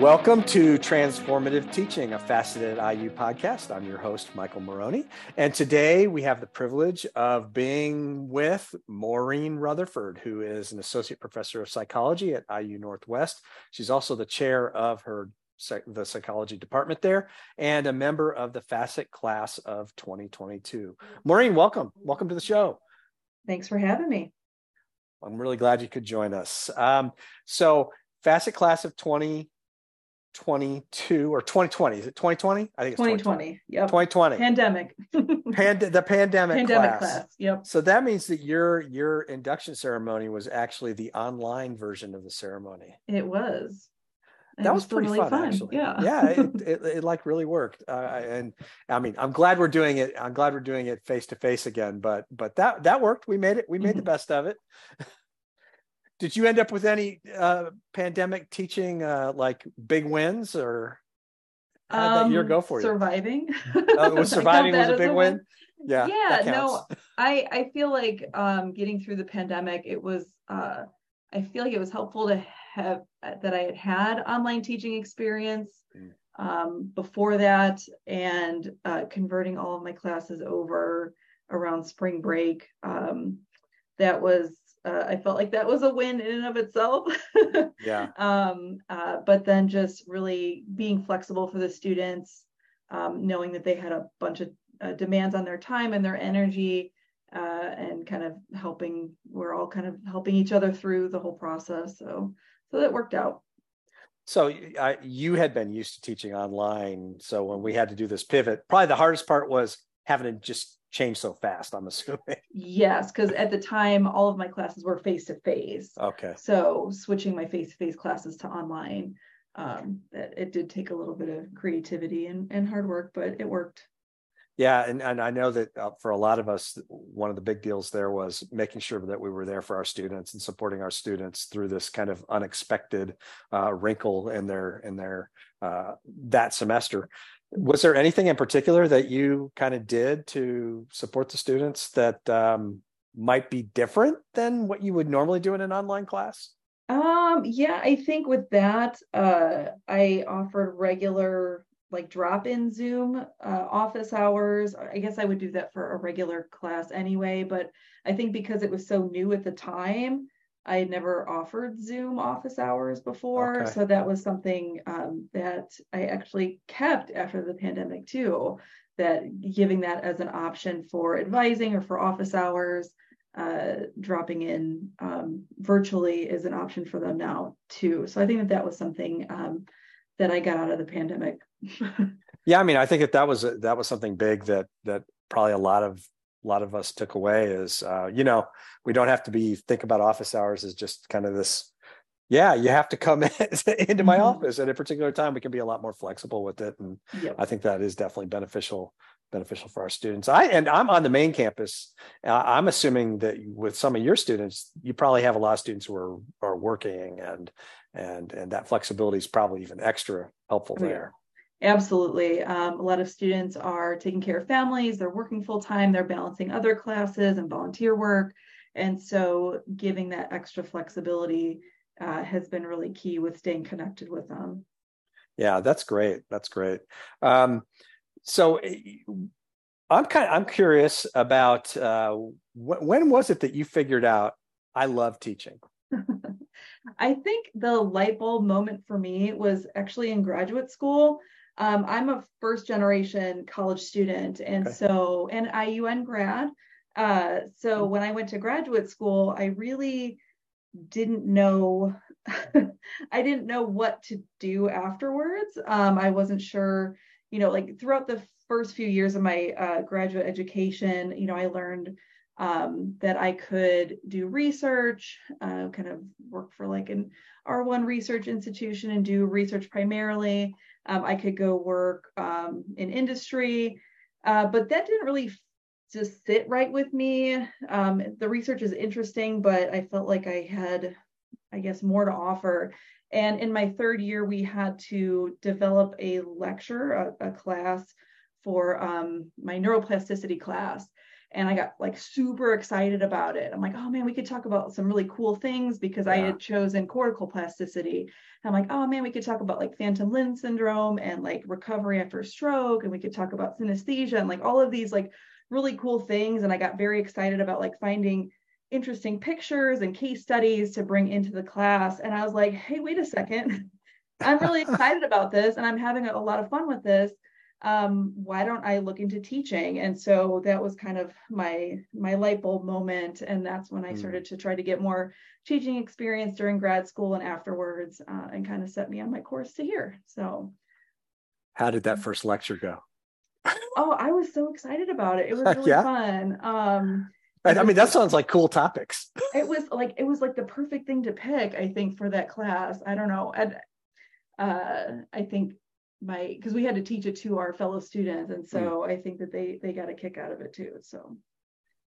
Welcome to Transformative Teaching, a faceted IU podcast. I'm your host, Michael Morrone. And today we have the privilege of being with Maureen Rutherford, who is an associate professor of psychology at IU Northwest. She's also the chair of her the psychology department there and a member of the facet class of 2022 maureen welcome welcome to the show thanks for having me i'm really glad you could join us um, so facet class of 20 2022 or 2020 is it 2020 i think it's 2020, 2020. yep. 2020 pandemic. Pand- the pandemic, pandemic class. class. yep. So that means that your your induction ceremony was actually the online version of the ceremony. It was. It that was, was pretty really fun, fun, actually. yeah. Yeah it, it, it, like really worked. Uh, and i mean i'm glad we're doing it i'm glad we're doing it face to face again but but that that worked. We made it we made mm-hmm. the best of it did you end up with any uh, pandemic teaching uh, like big wins or how did um, that year go for you? Surviving. Oh, was surviving was a big a win. win. Yeah. Yeah. No, I I feel like um, getting through the pandemic, it was. Uh, I feel like it was helpful to have that I had had online teaching experience mm. um, before that, and uh, converting all of my classes over around spring break. Um, that was uh, I felt like that was a win in and of itself. yeah. Um, uh, but then just really being flexible for the students, um, knowing that they had a bunch of uh, demands on their time and their energy, uh, and kind of helping. We're all kind of helping each other through the whole process. So, so that worked out. So you had been used to teaching online. So when we had to do this pivot, probably the hardest part was having to just change so fast i'm assuming. Yes because at the time all of my classes were face to face okay. So switching my face to face classes to online um it, it did take a little bit of creativity and, and hard work but it worked. Yeah and, and i know that uh, for a lot of us one of the big deals there was making sure that we were there for our students and supporting our students through this kind of unexpected uh, wrinkle in their in their uh, that semester was there anything in particular that you kind of did to support the students that um, might be different than what you would normally do in an online class? Um yeah i think with that uh i offered regular like drop in zoom uh, office hours. I guess i would do that for a regular class anyway but i think because it was so new at the time I had never offered Zoom office hours before. Okay. So that was something um, that I actually kept after the pandemic too, that giving that as an option for advising or for office hours, uh, dropping in um, virtually is an option for them now too. So I think that that was something um, that I got out of the pandemic. yeah, I mean, I think that that was that was something big that that probably a lot of a lot of us took away is uh, you know we don't have to be think about office hours as just kind of this yeah you have to come in, into my mm-hmm. office at a particular time. We can be a lot more flexible with it and yep. i think that is definitely beneficial beneficial for our students. I and i'm on the main campus. I'm assuming that with some of your students you probably have a lot of students who are are working and and and that flexibility is probably even extra helpful oh, there Absolutely. Um, a lot of students are taking care of families, they're working full time, they're balancing other classes and volunteer work. And so giving that extra flexibility uh, has been really key with staying connected with them. Yeah, that's great. That's great. Um, so eh, I'm kind of, I'm curious about uh, wh- when was it that you figured out I love teaching? I think the light bulb moment for me was actually in graduate school. Um, I'm a first generation college student, and okay. so an IUN grad. Uh, so mm-hmm. when I went to graduate school, I really didn't know I didn't know what to do afterwards. Um, I wasn't sure, you know, like throughout the first few years of my uh, graduate education, you know, I learned um, that I could do research, uh, kind of work for like an R1 research institution and do research primarily. Um, I could go work um, in industry, uh, but that didn't really just sit right with me. Um, the research is interesting, but I felt like I had, I guess, more to offer. And in my third year, we had to develop a lecture, a, a class for um, my neuroplasticity class. And I got like super excited about it. I'm like, oh man, we could talk about some really cool things because yeah. I had chosen cortical plasticity. I'm like, oh man, we could talk about like phantom limb syndrome and like recovery after a stroke, and we could talk about synesthesia and like all of these like really cool things. And I got very excited about like finding interesting pictures and case studies to bring into the class. And I was like, hey, wait a second. I'm really excited about this and I'm having a lot of fun with this um, why don't I look into teaching? And so that was kind of my my light bulb moment, and that's when I hmm. started to try to get more teaching experience during grad school and afterwards, uh, and kind of set me on my course to here. So, how did that first lecture go? oh, I was so excited about it. It was really yeah. fun. Um, I mean, that sounds like cool topics. it was like it was like the perfect thing to pick, I think, for that class. I don't know. And uh, I think my because we had to teach it to our fellow students and so mm. i think that they they got a kick out of it too so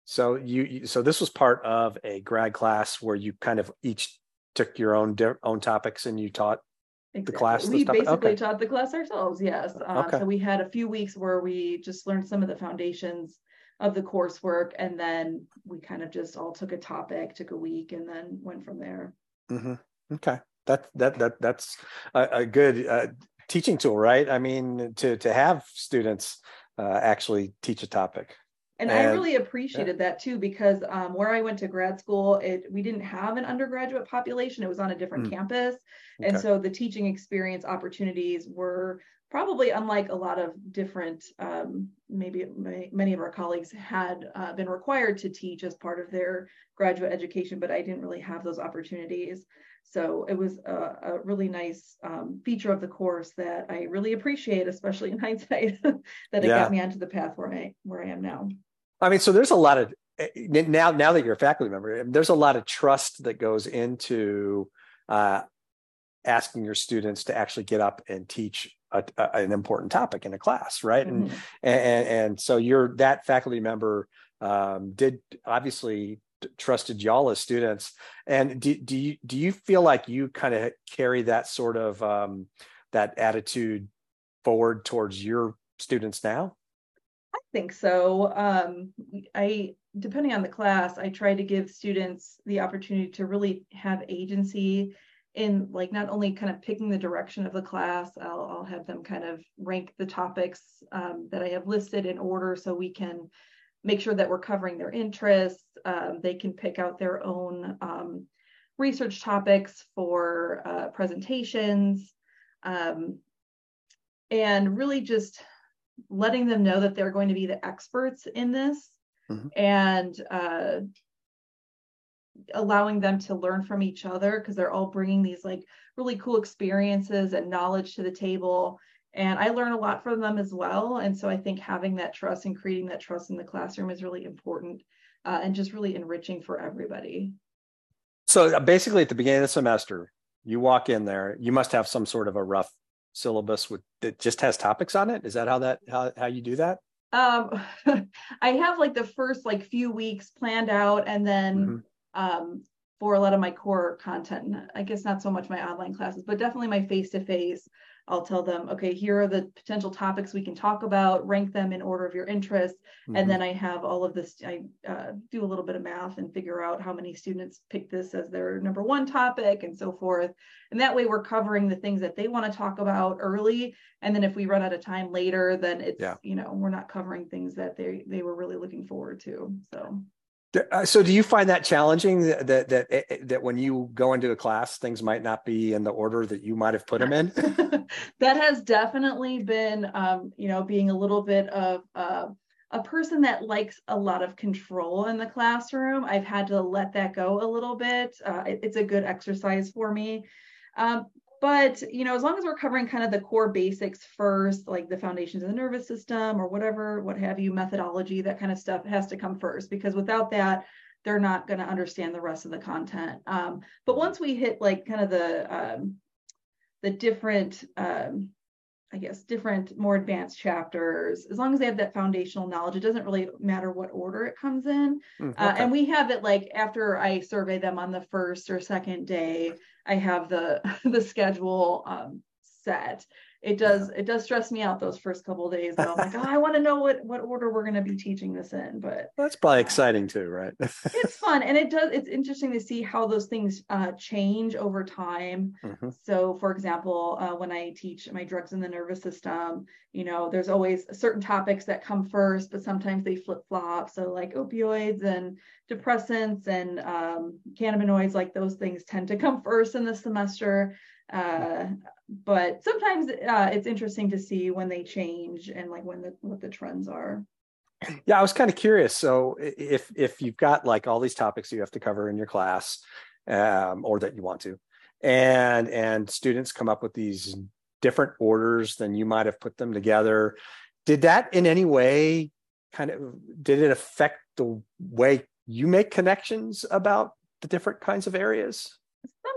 so you so this was part of a grad class where you kind of each took your own own topics and you taught exactly. the class we basically okay. taught the class ourselves yes um, okay. so we had a few weeks where we just learned some of the foundations of the coursework and then we kind of just all took a topic took a week and then went from there mm-hmm. okay that that that that's a, a good uh, teaching tool, right? I mean, to to have students uh, actually teach a topic. And, and I really appreciated yeah. that too because um, where I went to grad school, it we didn't have an undergraduate population; it was on a different mm. campus, okay. and so the teaching experience opportunities were probably unlike a lot of different um, maybe many of our colleagues had uh, been required to teach as part of their graduate education but i didn't really have those opportunities so it was a, a really nice um, feature of the course that I really appreciate, especially in hindsight, that it yeah. got me onto the path where I where I am now. I mean, so there's a lot of eh, now now that you're a faculty member, there's a lot of trust that goes into uh, asking your students to actually get up and teach a, a, an important topic in a class, right? Mm-hmm. And, and and so you're that faculty member um, did obviously trusted y'all as students. And do, do you do you feel like you kind of carry that sort of um, that attitude forward towards your students now? I think so. Um, I depending on the class, I try to give students the opportunity to really have agency in like not only kind of picking the direction of the class i'll, I'll have them kind of rank the topics um, that i have listed in order so we can make sure that we're covering their interests. Um, they can pick out their own um, research topics for uh, presentations um, and really just letting them know that they're going to be the experts in this mm-hmm. and uh, allowing them to learn from each other because they're all bringing these like really cool experiences and knowledge to the table and I learn a lot from them as well. And so I think having that trust and creating that trust in the classroom is really important uh, and just really enriching for everybody. So uh, basically, at the beginning of the semester, you walk in there, you must have some sort of a rough syllabus with that just has topics on it. Is that how that how how you do that? Um, I have like the first like few weeks planned out, and then mm-hmm. um, for a lot of my core content, I guess not so much my online classes, but definitely my face to face. I'll tell them, okay, here are the potential topics we can talk about, rank them in order of your interest. Mm-hmm. And then I have all of this, I uh, do a little bit of math and figure out how many students pick this as their number one topic and so forth. And that way we're covering the things that they want to talk about early. And then if we run out of time later, then it's, yeah. you know, we're not covering things that they, they were really looking forward to. So so do you find that challenging that, that that eh, eh, that when you go into a class things might not be in the order that you might have put them in? That has definitely been um, you know being a little bit of uh, a person that likes a lot of control in the classroom. I've had to let that go a little bit. Uh, it, it's a good exercise for me. Um, but you know as long as we're covering kind of the core basics first like the foundations of the nervous system or whatever what have you methodology that kind of stuff has to come first because without that they're not going to understand the rest of the content. Um, but once we hit like kind of the um, the different um, I guess, different, more advanced chapters. As long as they have that foundational knowledge, it doesn't really matter what order it comes in. Mm, okay. uh, and we have it like after I survey them on the first or second day, I have the the schedule um, set, it does it does stress me out those first couple of days. Though. I'm like, oh, I want to know what what order we're going to be teaching this in. But that's probably exciting too, right? it's fun, and it does. It's interesting to see how those things uh, change over time. Mm-hmm. So, for example, uh, when I teach my drugs in the nervous system, you know, there's always certain topics that come first, but sometimes they flip flop. So, like opioids and depressants and um, cannabinoids, like those things tend to come first in the semester. Uh, but sometimes uh, it's interesting to see when they change and like when the what the trends are. Yeah, I was kind of curious. So if if you've got like all these topics you have to cover in your class, um, or that you want to, and and students come up with these different orders than you might have put them together, did that in any way kind of did it affect the way you make connections about the different kinds of areas?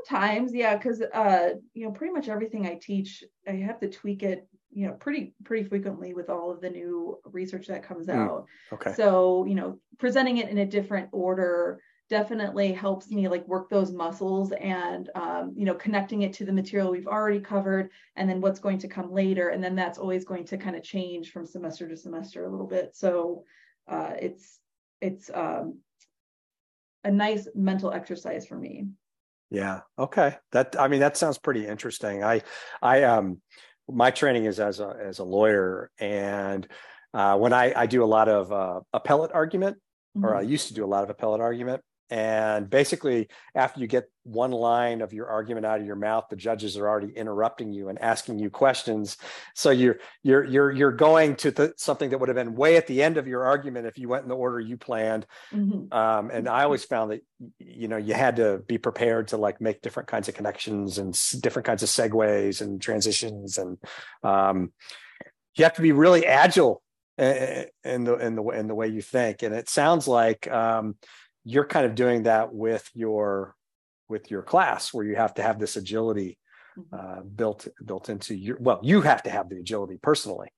Sometimes, yeah, because uh, you know, pretty much everything I teach, I have to tweak it, you know, pretty pretty frequently with all of the new research that comes mm, out. Okay. So, you know, presenting it in a different order definitely helps me like work those muscles and um, you know connecting it to the material we've already covered and then what's going to come later and then that's always going to kind of change from semester to semester a little bit so uh, it's it's um, a nice mental exercise for me. Yeah. Okay. That I mean that sounds pretty interesting. I I um my training is as a as a lawyer and uh, when I, I do a lot of uh, appellate argument, mm-hmm. or I used to do a lot of appellate argument, and basically, after you get one line of your argument out of your mouth, the judges are already interrupting you and asking you questions. So you're you're you're you're going to the, something that would have been way at the end of your argument if you went in the order you planned. Mm-hmm. Um, and I always found that you know you had to be prepared to like make different kinds of connections and different kinds of segues and transitions, and um, you have to be really agile in the in the in the way you think. And it sounds like. Um, you're kind of doing that with your with your class where you have to have this agility mm-hmm. uh, built built into your well you have to have the agility personally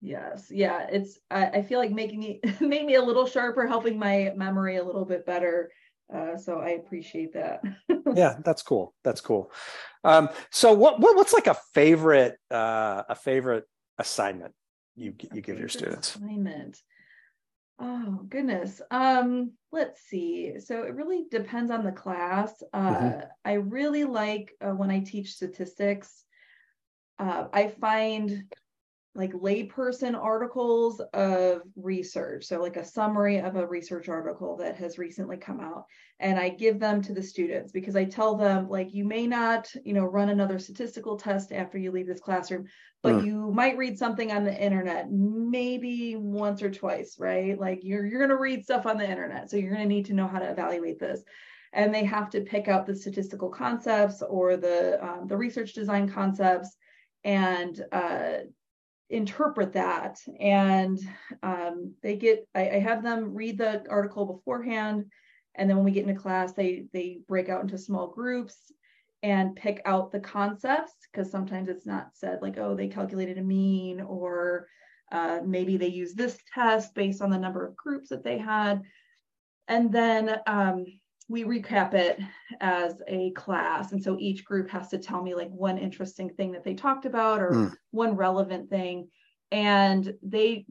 yes yeah it's i, I feel like making me made me a little sharper helping my memory a little bit better uh, so I appreciate that. yeah, that's cool. That's cool. Um, so what, what, what's like a favorite uh, a favorite assignment you you give your students? Assignment. Oh goodness. Um, let's see. So it really depends on the class. Uh, mm-hmm. I really like uh, when I teach statistics. Uh, I find like layperson articles of research. So, like a summary of a research article that has recently come out. And I give them to the students because I tell them, like, you may not, you know, run another statistical test after you leave this classroom, but mm. you might read something on the internet, maybe once or twice, right? Like, you're, you're going to read stuff on the internet. So, you're going to need to know how to evaluate this. And they have to pick out the statistical concepts or the um, the research design concepts and uh, interpret that. And um, they get I, I, have them read the article beforehand. And then when we get into class they they break out into small groups and pick out the concepts because sometimes it's not said like oh they calculated a mean or uh, maybe they use this test based on the number of groups that they had. And then um, we recap it as a class. And so each group has to tell me like one interesting thing that they talked about or mm. one relevant thing. And they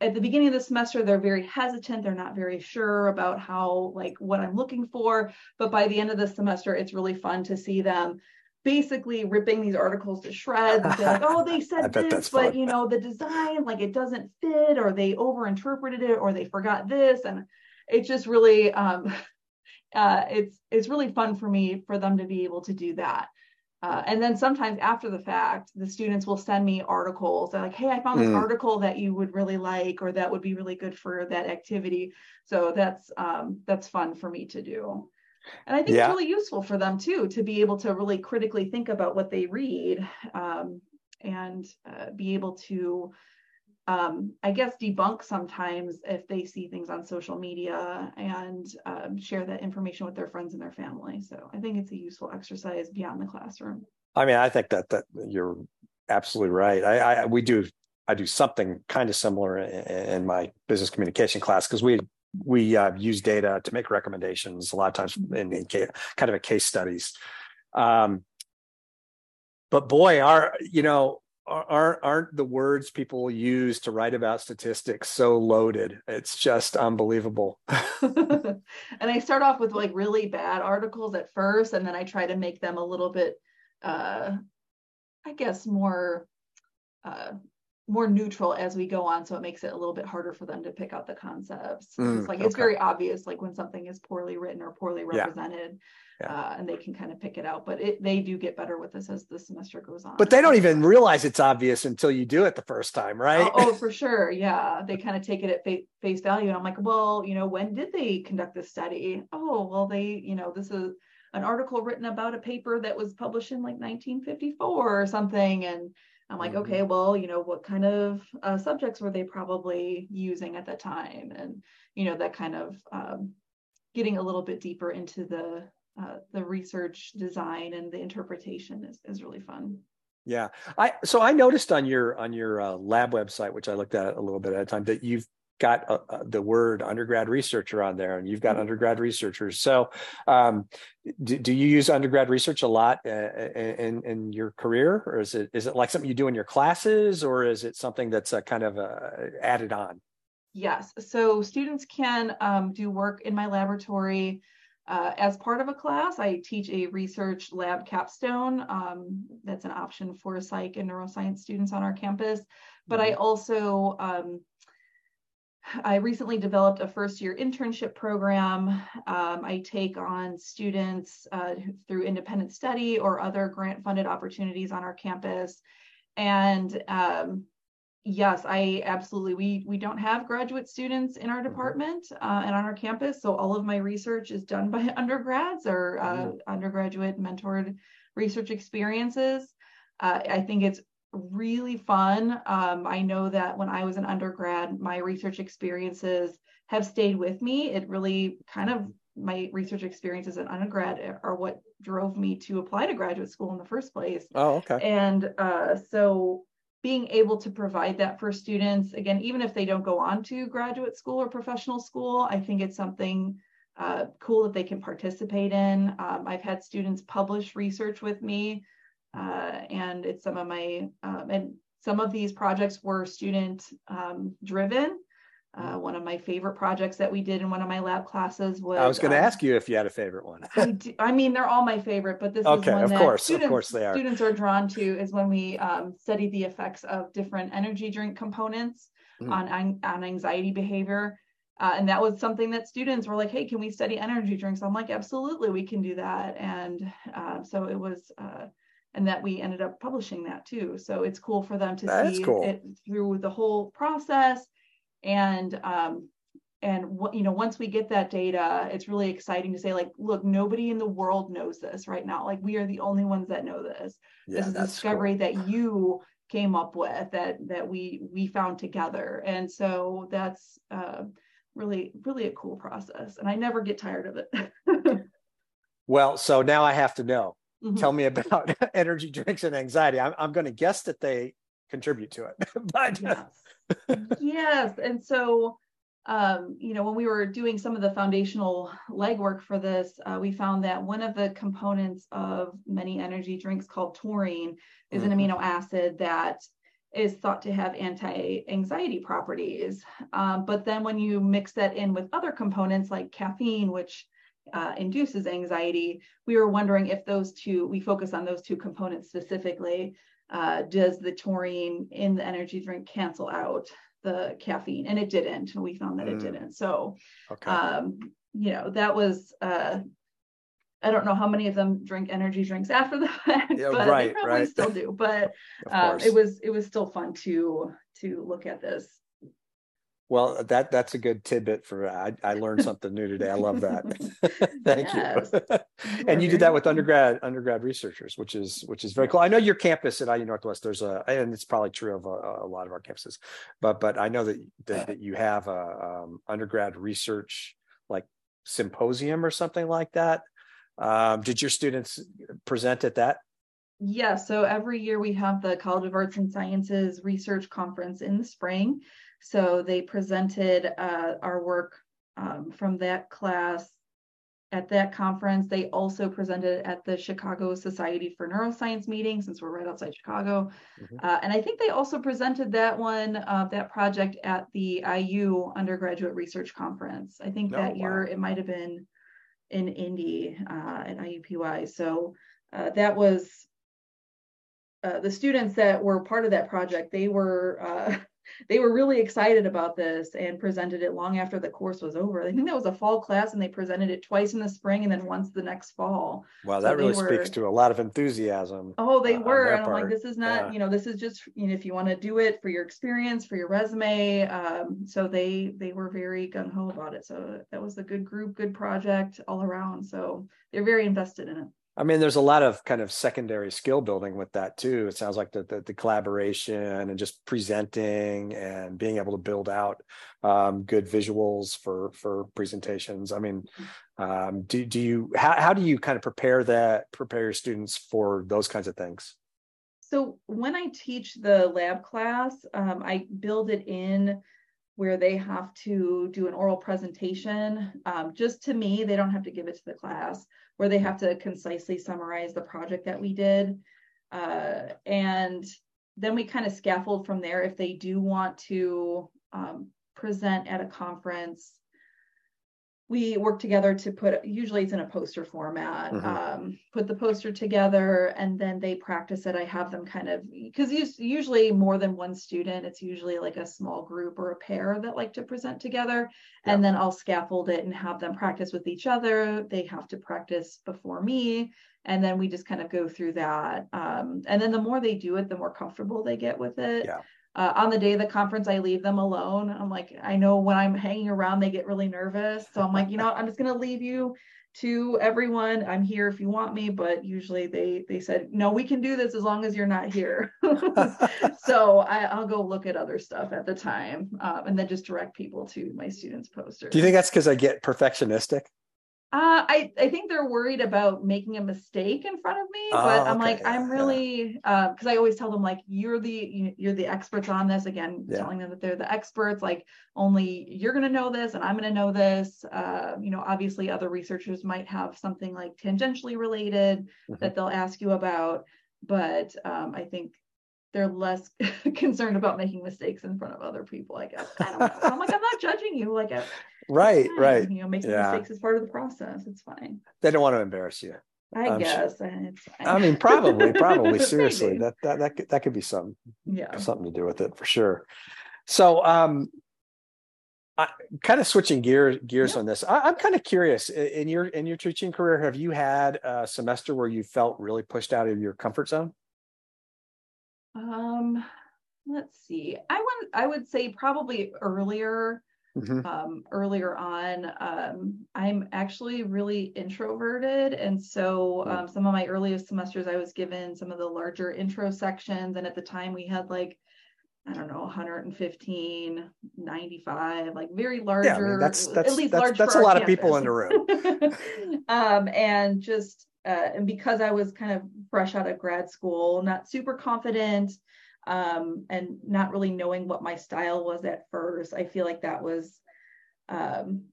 at the beginning of the semester they're very hesitant. They're not very sure about how like what i'm looking for. But by the end of the semester it's really fun to see them basically ripping these articles to shreds and like oh they said this but fun. you know the design like it doesn't fit or they overinterpreted it or they forgot this. And it's just really um uh, it's it's really fun for me for them to be able to do that. Uh, and then sometimes after the fact, the students will send me articles. They're like, "Hey, I found this mm. article that you would really like, or that would be really good for that activity." So that's um, that's fun for me to do, and I think yeah. it's really useful for them too to be able to really critically think about what they read um, and uh, be able to um, I guess debunk sometimes if they see things on social media and um, share that information with their friends and their family. So I think it's a useful exercise beyond the classroom. I mean, I think that that you're absolutely right. I, I we do I do something kind of similar in, in my business communication class because we we uh, use data to make recommendations a lot of times in, in case, kind of a case studies. Um, but boy, our you know aren't aren't the words people use to write about statistics so loaded? It's just unbelievable. And i start off with like really bad articles at first and then i try to make them a little bit uh i guess more uh more neutral as we go on so it makes it a little bit harder for them to pick out the concepts mm, it's like okay. it's very obvious like when something is poorly written or poorly represented yeah. yeah. Uh, and they can kind of pick it out but it, they do get better with this as the semester goes on but they don't even realize it's obvious until you do it the first time right oh, oh for sure yeah they kind of take it at fa- face value and i'm like well you know when did they conduct this study oh well they you know this is an article written about a paper that was published in like 1954 or something and I'm like, mm-hmm. okay, well, you know, what kind of uh, subjects were they probably using at that time? And, you know, that kind of um, getting a little bit deeper into the uh, the research design and the interpretation is, is really fun. Yeah, I so I noticed on your on your uh, lab website, which I looked at a little bit at a time, that you've got uh, uh, the word undergrad researcher on there and you've got mm-hmm. undergrad researchers so um, do, do, you use undergrad research a lot uh, in, in your career or is it is it like something you do in your classes or is it something that's uh, kind of uh, added on yes so students can um, do work in my laboratory uh, as part of a class, I teach a research lab capstone. Um, that's an option for psych and neuroscience students on our campus. But mm-hmm. I also um, I recently developed a first year internship program. Um, I take on students uh, through independent study or other grant funded opportunities on our campus. And um, yes, I absolutely, we, we don't have graduate students in our mm-hmm. department uh, and on our campus. So all of my research is done by undergrads or uh, mm-hmm. undergraduate mentored research experiences. Uh, I think it's really fun. Um, I know that when I was an undergrad, my research experiences have stayed with me. It really kind of my research experiences in undergrad are what drove me to apply to graduate school in the first place. Oh, okay. And uh, so being able to provide that for students, again, even if they don't go on to graduate school or professional school, I think it's something uh, cool that they can participate in. Um, I've had students publish research with me uh, and it's some of my um, and some of these projects were student um, driven. Uh, one of my favorite projects that we did in one of my lab classes was. I was going to um, ask you if you had a favorite one. I, do, I, mean, they're all my favorite, but this okay, is one of that course, students, of course they are. Students are drawn to is when we um, studied the effects of different energy drink components mm. on on anxiety behavior. Uh, and that was something that students were like, "Hey, can we study energy drinks?" I'm like, "Absolutely, we can do that." And uh, so it was uh, and that we ended up publishing that too. So it's cool for them to That's see cool. it through the whole process. And um, and what you know, once we get that data, it's really exciting to say, like, look, nobody in the world knows this right now. Like we are the only ones that know this. Yeah, this is a discovery cool. that you came up with that that we we found together. And so that's uh, really, really a cool process. And I never get tired of it. well, so now I have to know mm-hmm. tell me about energy drinks and anxiety. I'm, I'm going to guess that they contribute to it. but yes. yes. And so, um, you know, when we were doing some of the foundational legwork for this, uh, we found that one of the components of many energy drinks called taurine is mm-hmm. an amino acid that is thought to have anti-anxiety properties. Um, but then when you mix that in with other components like caffeine, which uh, induces anxiety, we were wondering if those two, we focus on those two components specifically. Uh, does the taurine in the energy drink cancel out the caffeine? And it didn't. We found that mm. it didn't. So, okay. um, you know, that was, uh, I don't know how many of them drink energy drinks after the fact, yeah, but right, they probably right. still do. But um, it was it was still fun to to look at this well, that that's a good tidbit for I, I learned something new today. I love that. Thank you. and you did that with undergrad undergrad researchers, which is which is very cool. I know your campus at IU Northwest. There's a and it's probably true of a, a lot of our campuses, but but I know that that, that you have a um, undergrad research like symposium or something like that. Um, did your students present at that yeah, so every year we have the College of Arts and Sciences Research Conference in the spring. So they presented uh, our work um, from that class at that conference. They also presented at the Chicago Society for Neuroscience meeting, since we're right outside Chicago. Mm-hmm. Uh, and I think they also presented that one, uh, that project at the IU Undergraduate Research Conference. I think oh, that wow. year it might have been in Indy uh, at IUPUI. So uh, that was uh, the students that were part of that project. They were uh, they were really excited about this and presented it long after the course was over. I think that was a fall class and they presented it twice in the spring and then once the next fall. Wow, that so really were, speaks to a lot of enthusiasm. Oh, they uh, were. And I'm part. like, this is not, yeah. you know, this is just, you know, if you want to do it for your experience, for your resume. Um, so they they were very gung ho about it. So that was a good group, good project all around. So they're very invested in it. I mean, there's a lot of kind of secondary skill building with that too. It sounds like the, the, the collaboration and just presenting and being able to build out um, good visuals for for presentations. I mean, um, do do you how how do you kind of prepare that prepare your students for those kinds of things? So when I teach the lab class, um, I build it in where they have to do an oral presentation um, just to me. They don't have to give it to the class where they have to concisely summarize the project that we did. Uh, and then we kind of scaffold from there if they do want to um, present at a conference we work together to put usually it's in a poster format mm-hmm. um, put the poster together and then they practice it. I have them kind of because usually more than one student it's usually like a small group or a pair that like to present together. Yeah. and then i'll scaffold it and have them practice with each other. They have to practice before me. And then we just kind of go through that um, and then the more they do it the more comfortable they get with it. Yeah uh, on the day of the conference, I leave them alone. I'm like, I know when I'm hanging around, they get really nervous. So I'm like, you know, I'm just gonna leave you to everyone. I'm here if you want me, but usually they they said, no, we can do this as long as you're not here. so I, will go look at other stuff at the time, um, and then just direct people to my students' posters. Do you think that's because I get perfectionistic? Uh, I, I think they're worried about making a mistake in front of me, but oh, I'm like, I'm really, because uh, I always tell them like, you're the, you're the experts on this. Again, yeah. telling them that they're the experts, like only you're going to know this and I'm going to know this. Uh, you know, obviously other researchers might have something like tangentially related mm-hmm. that they'll ask you about. But um, I think they're less concerned about making mistakes in front of other people, I guess. I don't know. I'm like, I'm not judging you. Like, right, right. You know, making yeah. mistakes is part of the process. It's fine. They don't want to embarrass you. I um, guess. I mean, probably, probably. seriously, that that that could, that could be something. Yeah, something to do with it for sure. So, um, I, kind of switching gear, gears yeah. on this. I, am kind of curious in your in your teaching career. Have you had a semester where you felt really pushed out of your comfort zone? Um, let's see. I would I would say probably earlier. Mm-hmm. Um, earlier on, um, I'm actually really introverted, and so um, some of my earliest semesters, I was given some of the larger intro sections, and at the time we had like I don't know, 115, 95, like very larger. Yeah, I mean, that's that's at least that's, large that's a lot campus. of people in the room. um, and just uh, and because I was kind of fresh out of grad school, not super confident, um, and not really knowing what my style was at first, I feel like that was um,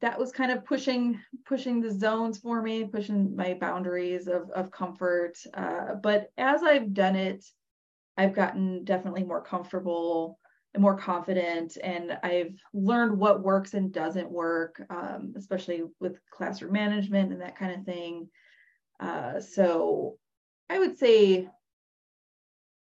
that was kind of pushing pushing the zones for me, pushing my boundaries of of comfort. Uh, but as I've done it, I've gotten definitely more comfortable and more confident and I've learned what works and doesn't work, um, especially with classroom management and that kind of thing. Uh, so I would say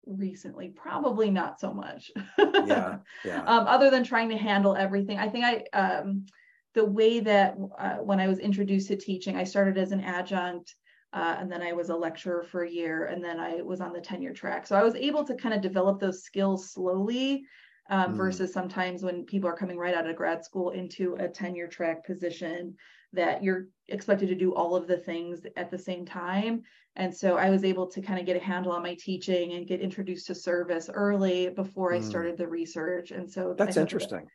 recently, probably not so much. yeah, yeah. Um, other than trying to handle everything, I think I um, the way that uh, when I was introduced to teaching, I started as an adjunct. Uh, and then I was a lecturer for a year, and then I was on the tenure track. So I was able to kind of develop those skills slowly um, mm. versus sometimes when people are coming right out of grad school into a tenure track position that you're expected to do all of the things at the same time. And so I was able to kind of get a handle on my teaching and get introduced to service early before mm. I started the research. And so that's interesting.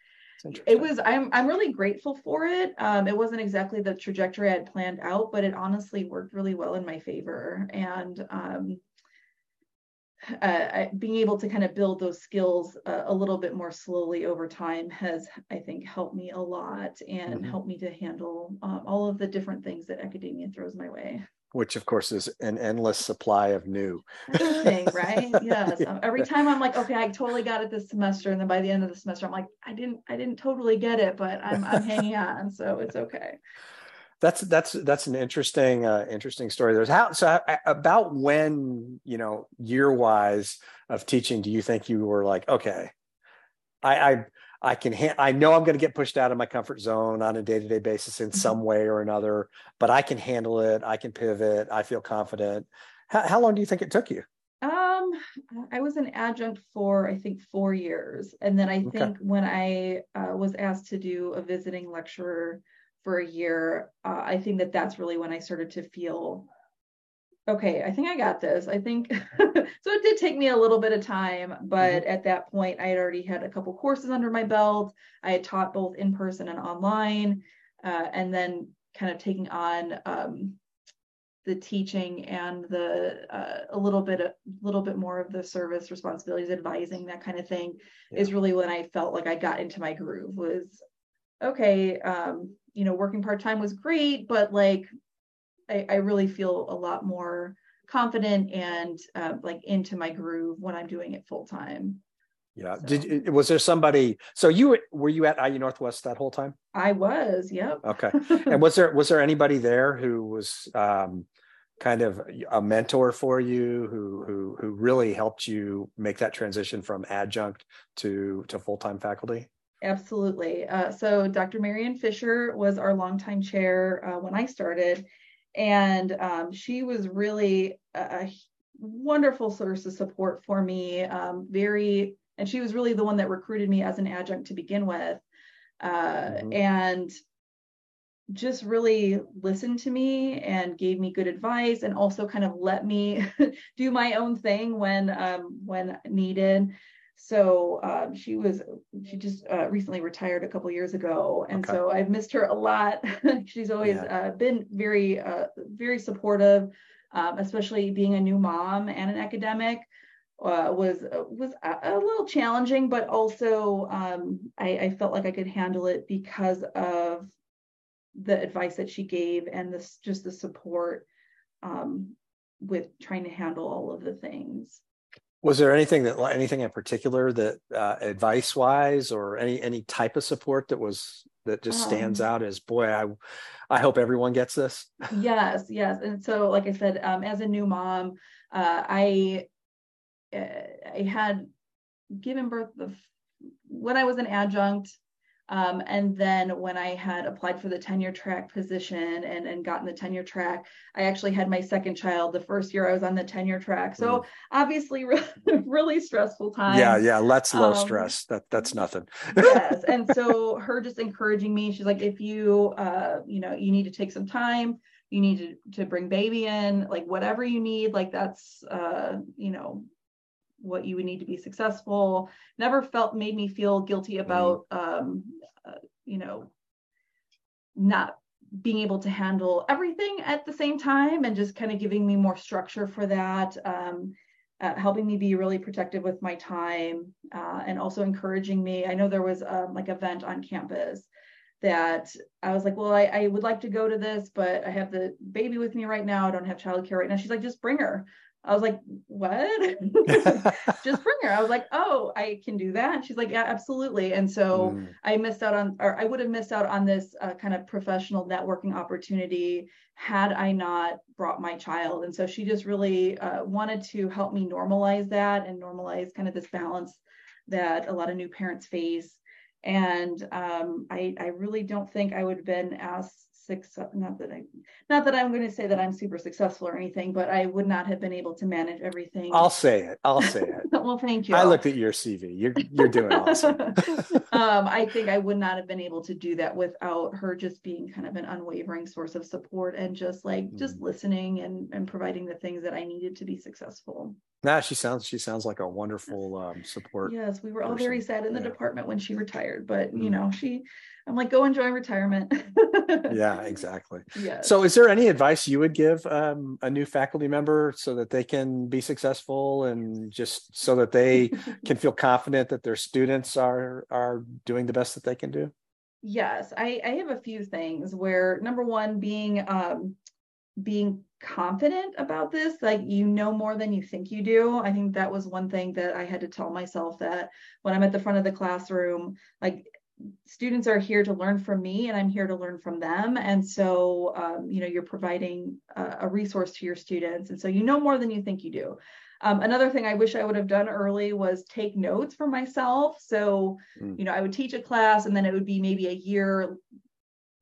It was. I'm. I'm really grateful for it. Um, it wasn't exactly the trajectory I had planned out, but it honestly worked really well in my favor. And um, uh, being able to kind of build those skills uh, a little bit more slowly over time has, I think, helped me a lot and mm-hmm. helped me to handle um, all of the different things that academia throws my way. Which, of course, is an endless supply of new. Thing, right? Yes. yeah. Every time I'm like, okay, I totally got it this semester, and then by the end of the semester, I'm like, I didn't, I didn't totally get it, but I'm, I'm hanging on, so it's okay that's that's that's an interesting uh, interesting story. There's how so about when you know year wise of teaching. Do you think you were like okay, I I I can ha- I know I'm going to get pushed out of my comfort zone on a day to day basis in mm-hmm. some way or another, but I can handle it. I can pivot. I feel confident. How, how long do you think it took you? Um, I was an adjunct for I think four years, and then I think okay. when I uh, was asked to do a visiting lecturer for a year, uh, I think that that's really when I started to feel okay, I think I got this. I think so. It did take me a little bit of time, but mm-hmm. at that point, I had already had a couple courses under my belt. I had taught both in person and online, uh, and then kind of taking on um, the teaching and the uh, a little bit a little bit more of the service responsibilities, advising that kind of thing yeah. is really when I felt like I got into my groove. Was okay. Um, you know, working part time was great, but like I, I, really feel a lot more confident and uh, like into my groove when I'm doing it full time. Yeah. So. Did was there somebody? So you were you at IU Northwest that whole time? I was. Yep. Okay. and was there was there anybody there who was um, kind of a mentor for you, who who who really helped you make that transition from adjunct to to full time faculty? Absolutely. Uh, so Dr. Marion Fisher was our longtime chair uh, when I started, and um, she was really a, a, wonderful source of support for me. Um, very, and she was really the one that recruited me as an adjunct to begin with, uh, mm-hmm. and just really listened to me and gave me good advice, and also kind of let me do my own thing when um, when needed. So um, she was she just uh, recently retired a couple years ago, and okay. so I've missed her a lot. She's always yeah. uh, been very uh, very supportive, um, especially being a new mom and an academic. Uh, was was a, a, little challenging, but also um, I, I, felt like I could handle it because of the advice that she gave and this just the support um, with trying to handle all of the things was there anything that anything in particular that uh, advice wise or any any type of support that was that just stands um, out as boy i i hope everyone gets this yes yes and so like i said um, as a new mom uh, i uh, i had given birth the when i was an adjunct um, and then when I had applied for the tenure track position and, and gotten the tenure track, I actually had my second child the first year I was on the tenure track. So mm. obviously really, really stressful time. Yeah, yeah. Let's low um, stress. That that's nothing. yes. And so her just encouraging me, she's like, if you uh, you know, you need to take some time, you need to, to bring baby in, like whatever you need, like that's uh, you know, what you would need to be successful never felt made me feel guilty mm-hmm. about um, you know not being able to handle everything at the same time and just kind of giving me more structure for that um, uh, helping me be really protective with my time uh, and also encouraging me i know there was um, like event on campus that I was like, well, I, I, would like to go to this, but I have the baby with me right now. I don't have childcare right now. She's like, just bring her. I was like, what? Just bring her. I was like, oh, I can do that. And she's like, yeah, absolutely. And so mm. I missed out on, or I would have missed out on this uh, kind of professional networking opportunity had I not brought my child. And so she just really uh, wanted to help me normalize that and normalize kind of this balance that a lot of new parents face. And um, I, I really don't think I would have been as success not that i not that i'm going to say that i'm super successful or anything but i would not have been able to manage everything i'll say it i'll say it well thank you i looked at your cv you're you're doing awesome um, i think i would not have been able to do that without her just being kind of an unwavering source of support and just like mm. just listening and and providing the things that i needed to be successful Nah, she sounds she sounds like a wonderful um, support. Yes, we were all very sad in the yeah. department when she retired, but you mm. know, she I'm like, go enjoy retirement. yeah, exactly. Yeah. So, is there any advice you would give um, a new faculty member so that they can be successful and just so that they can feel confident that their students are are doing the best that they can do? Yes, I, I have a few things where number one, being um, being confident about this like you know more than you think you do i think that was one thing that i had to tell myself that when i'm at the front of the classroom like students are here to learn from me and i'm here to learn from them and so um, you know you're providing a, a, resource to your students and so you know more than you think you do um, another thing i wish i would have done early was take notes for myself so mm. you know i would teach a class and then it would be maybe a year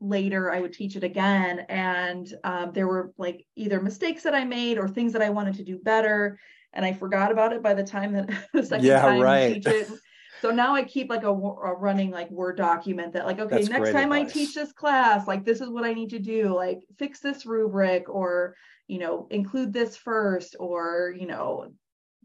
later I would teach it again. And um, there were like either mistakes that I made or things that I wanted to do better. And I forgot about it by the time that the second yeah, time right. teach it. So now I keep like a, a, running like Word document that like, okay, That's next time advice. I teach this class, like this is what I need to do, like fix this rubric or, you know, include this first or, you know,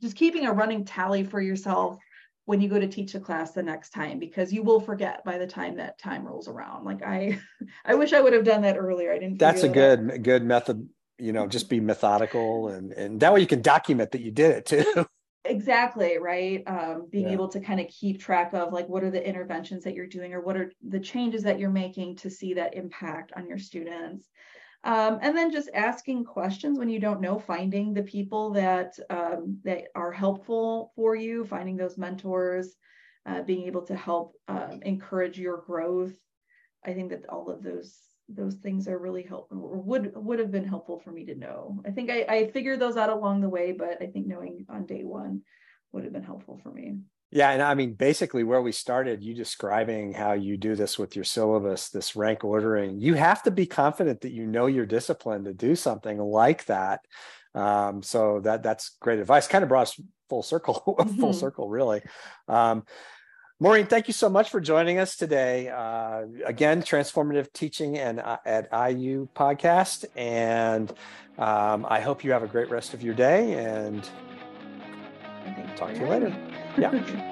just keeping a running tally for yourself when you go to teach a class the next time because you will forget by the time that time rolls around like i i wish i would have done that earlier i didn't that's a good out. good method you know just be methodical and and that way you can document that you did it too exactly right um, being yeah. able to kind of keep track of like what are the interventions that you're doing or what are the changes that you're making to see that impact on your students um, and then just asking questions when you don't know, finding the people that um, that are helpful for you, finding those mentors, uh, being able to help um, encourage your growth. I think that all of those those things are really helpful or would would have been helpful for me to know. I think I, I figured those out along the way, but I think knowing on day one would have been helpful for me. Yeah, and I mean, basically, where we started, you describing how you do this with your syllabus, this rank ordering, you have to be confident that you know your discipline to do something like that. Um, so that that's great advice. Kind of brought us full circle, mm-hmm. full circle, really. Um, Maureen, thank you so much for joining us today. Uh, again, transformative teaching and uh, at IU podcast, and um, I hope you have a great rest of your day. And talk to you later. Yeah.